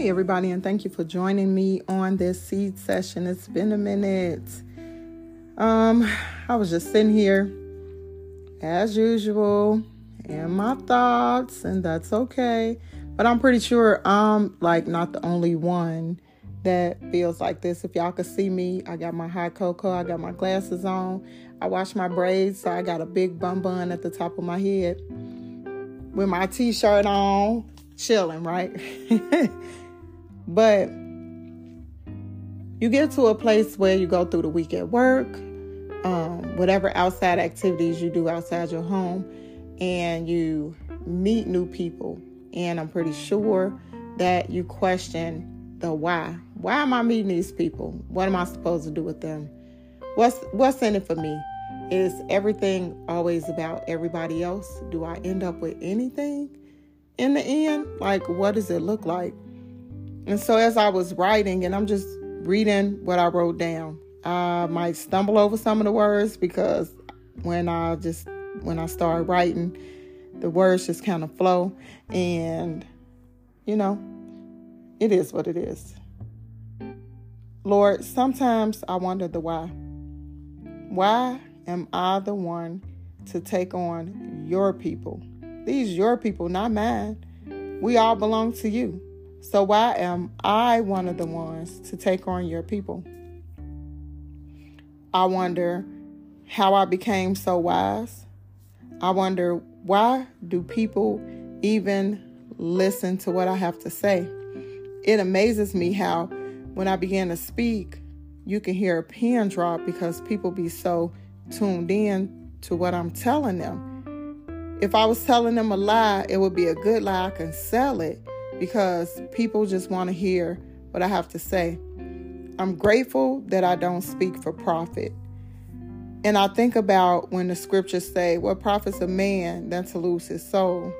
Hey, everybody, and thank you for joining me on this seed session. It's been a minute. Um, I was just sitting here as usual in my thoughts, and that's okay. But I'm pretty sure I'm like not the only one that feels like this. If y'all could see me, I got my hot cocoa, I got my glasses on, I wash my braids, so I got a big bun bun at the top of my head with my t shirt on, chilling, right? But you get to a place where you go through the week at work, um, whatever outside activities you do outside your home, and you meet new people. And I'm pretty sure that you question the why. Why am I meeting these people? What am I supposed to do with them? What's what's in it for me? Is everything always about everybody else? Do I end up with anything in the end? Like what does it look like? And so as I was writing, and I'm just reading what I wrote down, I might stumble over some of the words because when I just when I start writing, the words just kind of flow, and you know, it is what it is. Lord, sometimes I wonder the why. Why am I the one to take on your people? These your people, not mine. We all belong to you. So why am I one of the ones to take on your people? I wonder how I became so wise. I wonder why do people even listen to what I have to say? It amazes me how when I begin to speak, you can hear a pin drop because people be so tuned in to what I'm telling them. If I was telling them a lie, it would be a good lie. I can sell it because people just want to hear what I have to say. I'm grateful that I don't speak for profit. And I think about when the scriptures say, What profits a man than to lose his soul?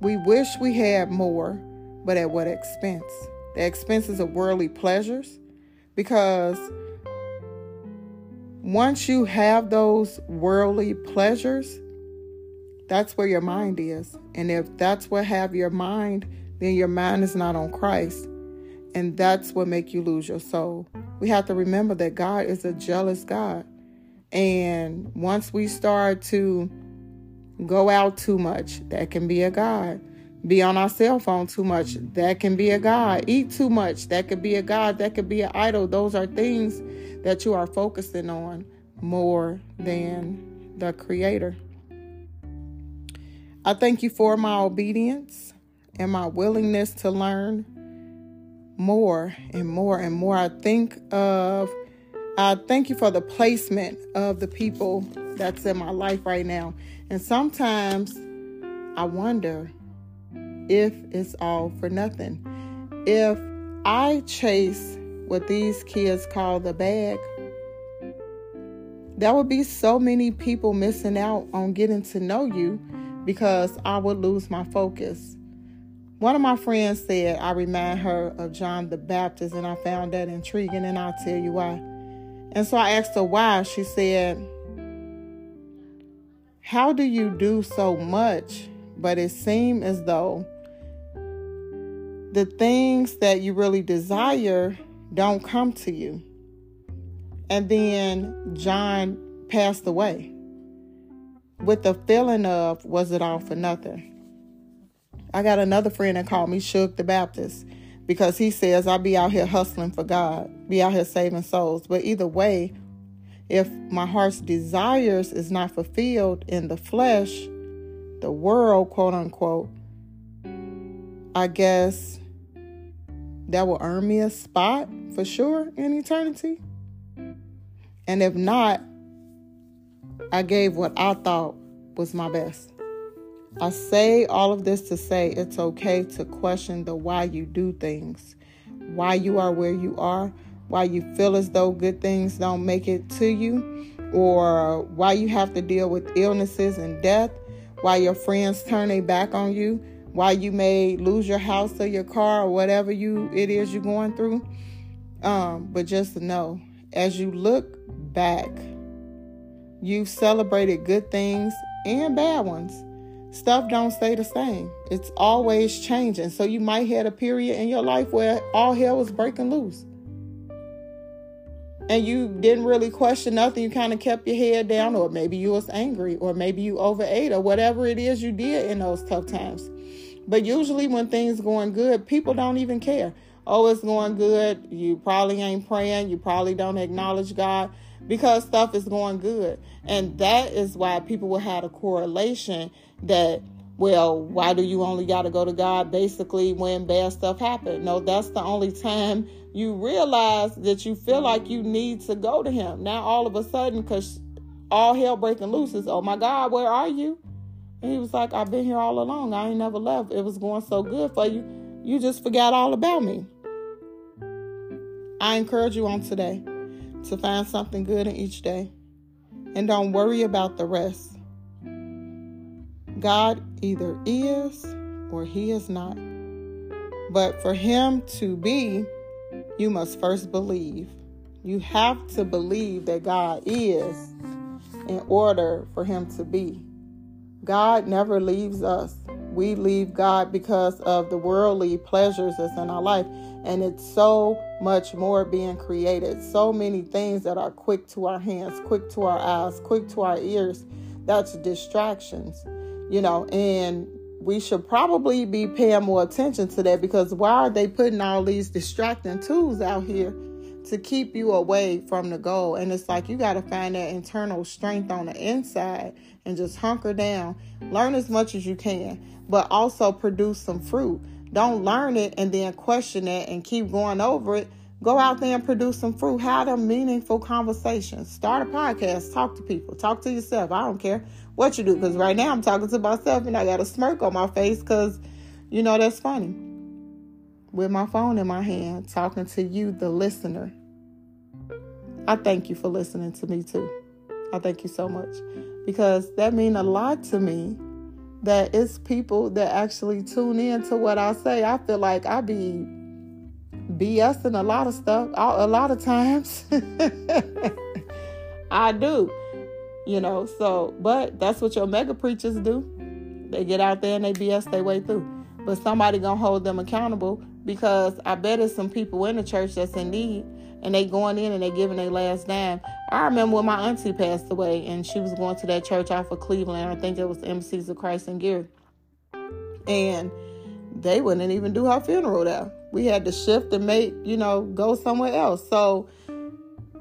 We wish we had more, but at what expense? The expenses of worldly pleasures. Because once you have those worldly pleasures, that's where your mind is. And if that's what have your mind, then your mind is not on Christ. And that's what make you lose your soul. We have to remember that God is a jealous God. And once we start to go out too much, that can be a God. Be on our cell phone too much, that can be a God. Eat too much, that could be a God. That could be an idol. Those are things that you are focusing on more than the Creator. I thank you for my obedience and my willingness to learn more and more and more. I think of, I thank you for the placement of the people that's in my life right now. And sometimes I wonder if it's all for nothing. If I chase what these kids call the bag, there would be so many people missing out on getting to know you because I would lose my focus. One of my friends said I remind her of John the Baptist, and I found that intriguing, and I'll tell you why. And so I asked her why. She said, How do you do so much, but it seems as though the things that you really desire don't come to you? And then John passed away with the feeling of, Was it all for nothing? I got another friend that called me Shook the Baptist because he says I be out here hustling for God, be out here saving souls. But either way, if my heart's desires is not fulfilled in the flesh, the world, quote unquote, I guess that will earn me a spot for sure in eternity. And if not, I gave what I thought was my best. I say all of this to say it's okay to question the why you do things, why you are where you are, why you feel as though good things don't make it to you, or why you have to deal with illnesses and death, why your friends turn their back on you, why you may lose your house or your car or whatever you it is you're going through. Um, but just know, as you look back, you've celebrated good things and bad ones stuff don't stay the same. It's always changing. So you might hit a period in your life where all hell was breaking loose. And you didn't really question nothing. You kind of kept your head down, or maybe you was angry, or maybe you overate, or whatever it is you did in those tough times. But usually when things going good, people don't even care. Oh, it's going good. You probably ain't praying. You probably don't acknowledge God because stuff is going good. And that is why people will have a correlation that, well, why do you only got to go to God basically when bad stuff happens? No, that's the only time you realize that you feel like you need to go to Him. Now, all of a sudden, because all hell breaking loose is, oh my God, where are you? And he was like, I've been here all along. I ain't never left. It was going so good for you. You just forgot all about me. I encourage you on today to find something good in each day and don't worry about the rest. God either is or he is not. But for him to be, you must first believe. You have to believe that God is in order for him to be. God never leaves us. We leave God because of the worldly pleasures that's in our life. And it's so much more being created. So many things that are quick to our hands, quick to our eyes, quick to our ears. That's distractions, you know, and we should probably be paying more attention to that because why are they putting all these distracting tools out here to keep you away from the goal? And it's like you got to find that internal strength on the inside and just hunker down. Learn as much as you can, but also produce some fruit. Don't learn it and then question it and keep going over it. Go out there and produce some fruit. Have a meaningful conversation. Start a podcast. Talk to people. Talk to yourself. I don't care what you do because right now I'm talking to myself and I got a smirk on my face because, you know, that's funny. With my phone in my hand, talking to you, the listener. I thank you for listening to me too. I thank you so much because that means a lot to me that it's people that actually tune in to what I say. I feel like I be BSing a lot of stuff a lot of times. I do, you know. So, but that's what your mega preachers do. They get out there and they BS their way through. But somebody gonna hold them accountable because I bet there's some people in the church that's in need and they going in and they giving their last dime. I remember when my auntie passed away and she was going to that church off of Cleveland. I think it was MCs of Christ and Gear. And they wouldn't even do her funeral there. We had to shift and make, you know, go somewhere else. So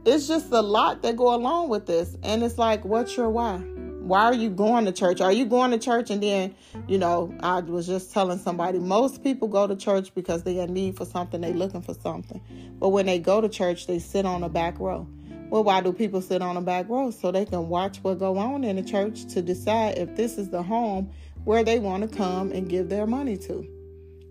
it's just a lot that go along with this. And it's like, what's your why? Why are you going to church? Are you going to church and then, you know, I was just telling somebody most people go to church because they have need for something, they looking for something. But when they go to church, they sit on the back row. Well, why do people sit on the back row? So they can watch what go on in the church to decide if this is the home where they want to come and give their money to.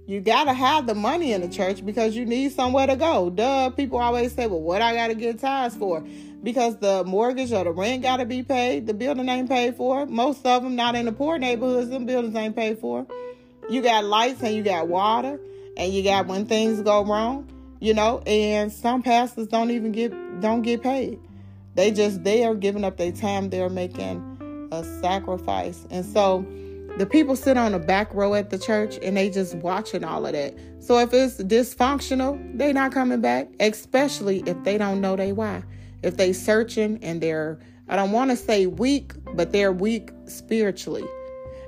You gotta have the money in the church because you need somewhere to go. Duh. People always say, "Well, what I gotta get tithes for?" Because the mortgage or the rent got to be paid. The building ain't paid for. Most of them, not in the poor neighborhoods, them buildings ain't paid for. You got lights and you got water, and you got when things go wrong, you know. And some pastors don't even get don't get paid. They just they are giving up their time. They're making a sacrifice, and so the people sit on the back row at the church and they just watching all of that. So if it's dysfunctional, they not coming back, especially if they don't know they why if they searching and they're I don't want to say weak, but they're weak spiritually.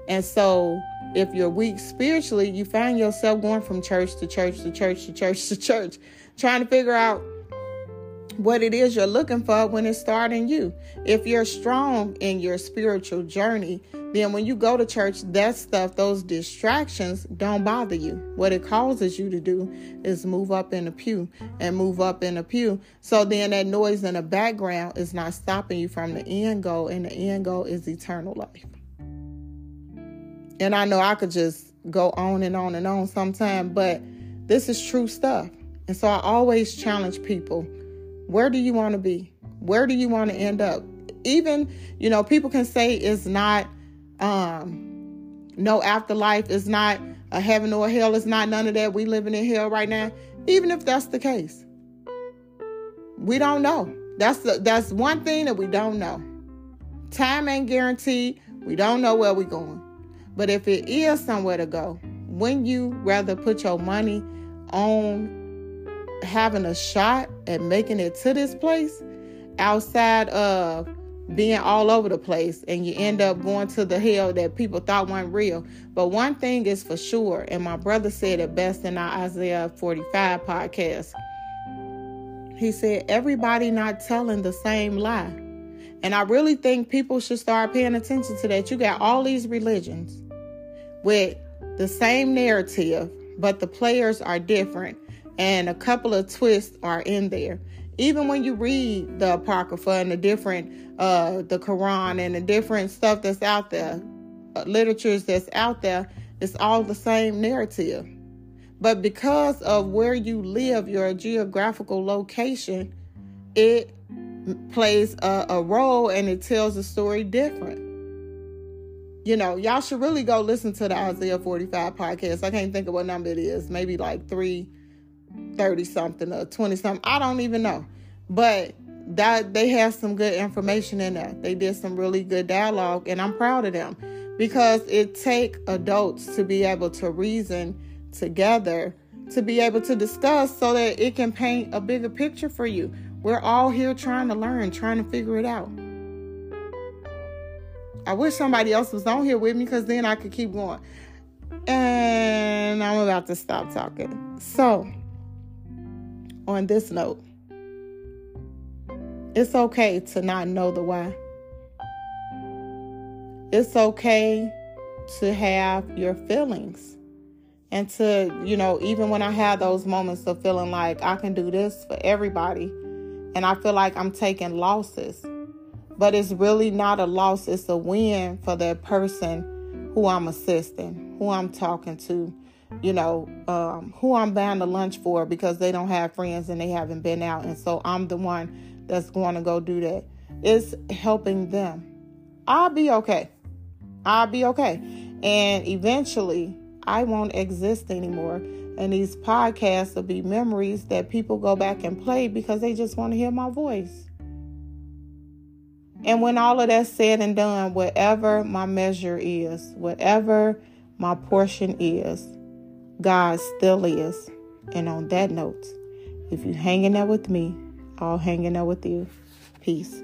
And so if you're weak spiritually, you find yourself going from church to church to church to church to church, trying to figure out what it is you're looking for when it's starting you. If you're strong in your spiritual journey, then when you go to church, that stuff, those distractions don't bother you. What it causes you to do is move up in the pew and move up in the pew. So then that noise in the background is not stopping you from the end goal, and the end goal is eternal life. And I know I could just go on and on and on sometime, but this is true stuff. And so I always challenge people where do you want to be? Where do you want to end up? Even, you know, people can say it's not um no afterlife, is not a heaven or a hell, it's not none of that. We living in hell right now. Even if that's the case. We don't know. That's the, that's one thing that we don't know. Time ain't guaranteed. We don't know where we're going. But if it is somewhere to go, when you rather put your money on having a shot at making it to this place outside of being all over the place and you end up going to the hell that people thought wasn't real. But one thing is for sure, and my brother said it best in our Isaiah 45 podcast. He said, Everybody not telling the same lie. And I really think people should start paying attention to that. You got all these religions with the same narrative, but the players are different and a couple of twists are in there even when you read the apocrypha and the different uh the quran and the different stuff that's out there uh, literatures that's out there it's all the same narrative. But because of where you live your geographical location it plays a, a role and it tells a story different. You know y'all should really go listen to the isaiah 45 podcast. I can't think of what number it is. Maybe like three 30 something or 20 something. I don't even know. But that they have some good information in there. They did some really good dialogue and I'm proud of them because it take adults to be able to reason together to be able to discuss so that it can paint a bigger picture for you. We're all here trying to learn, trying to figure it out. I wish somebody else was on here with me because then I could keep going. And I'm about to stop talking. So, on this note, it's okay to not know the why. It's okay to have your feelings and to, you know, even when I have those moments of feeling like I can do this for everybody and I feel like I'm taking losses, but it's really not a loss, it's a win for that person who I'm assisting, who I'm talking to, you know, um, who I'm buying the lunch for because they don't have friends and they haven't been out. And so I'm the one that's going to go do that. It's helping them. I'll be okay. I'll be okay. And eventually, I won't exist anymore. And these podcasts will be memories that people go back and play because they just want to hear my voice. And when all of that's said and done, whatever my measure is, whatever my portion is, God still is. And on that note, if you're hanging out with me, I'll hang out with you. Peace.